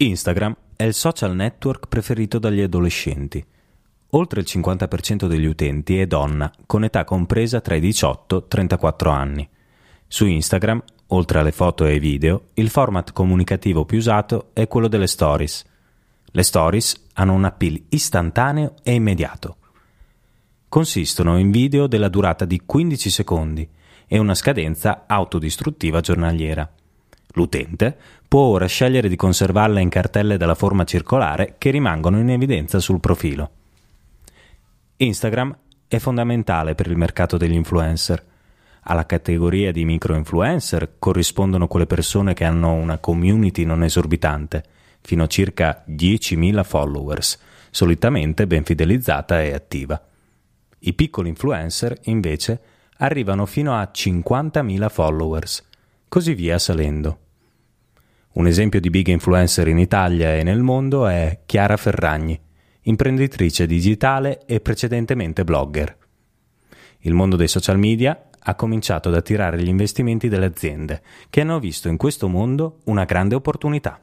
Instagram è il social network preferito dagli adolescenti. Oltre il 50% degli utenti è donna, con età compresa tra i 18 e i 34 anni. Su Instagram, oltre alle foto e ai video, il format comunicativo più usato è quello delle stories. Le stories hanno un appeal istantaneo e immediato. Consistono in video della durata di 15 secondi e una scadenza autodistruttiva giornaliera. L'utente può ora scegliere di conservarla in cartelle dalla forma circolare che rimangono in evidenza sul profilo. Instagram è fondamentale per il mercato degli influencer. Alla categoria di micro-influencer corrispondono quelle persone che hanno una community non esorbitante, fino a circa 10.000 followers, solitamente ben fidelizzata e attiva. I piccoli influencer, invece, arrivano fino a 50.000 followers, così via salendo. Un esempio di big influencer in Italia e nel mondo è Chiara Ferragni, imprenditrice digitale e precedentemente blogger. Il mondo dei social media ha cominciato ad attirare gli investimenti delle aziende, che hanno visto in questo mondo una grande opportunità.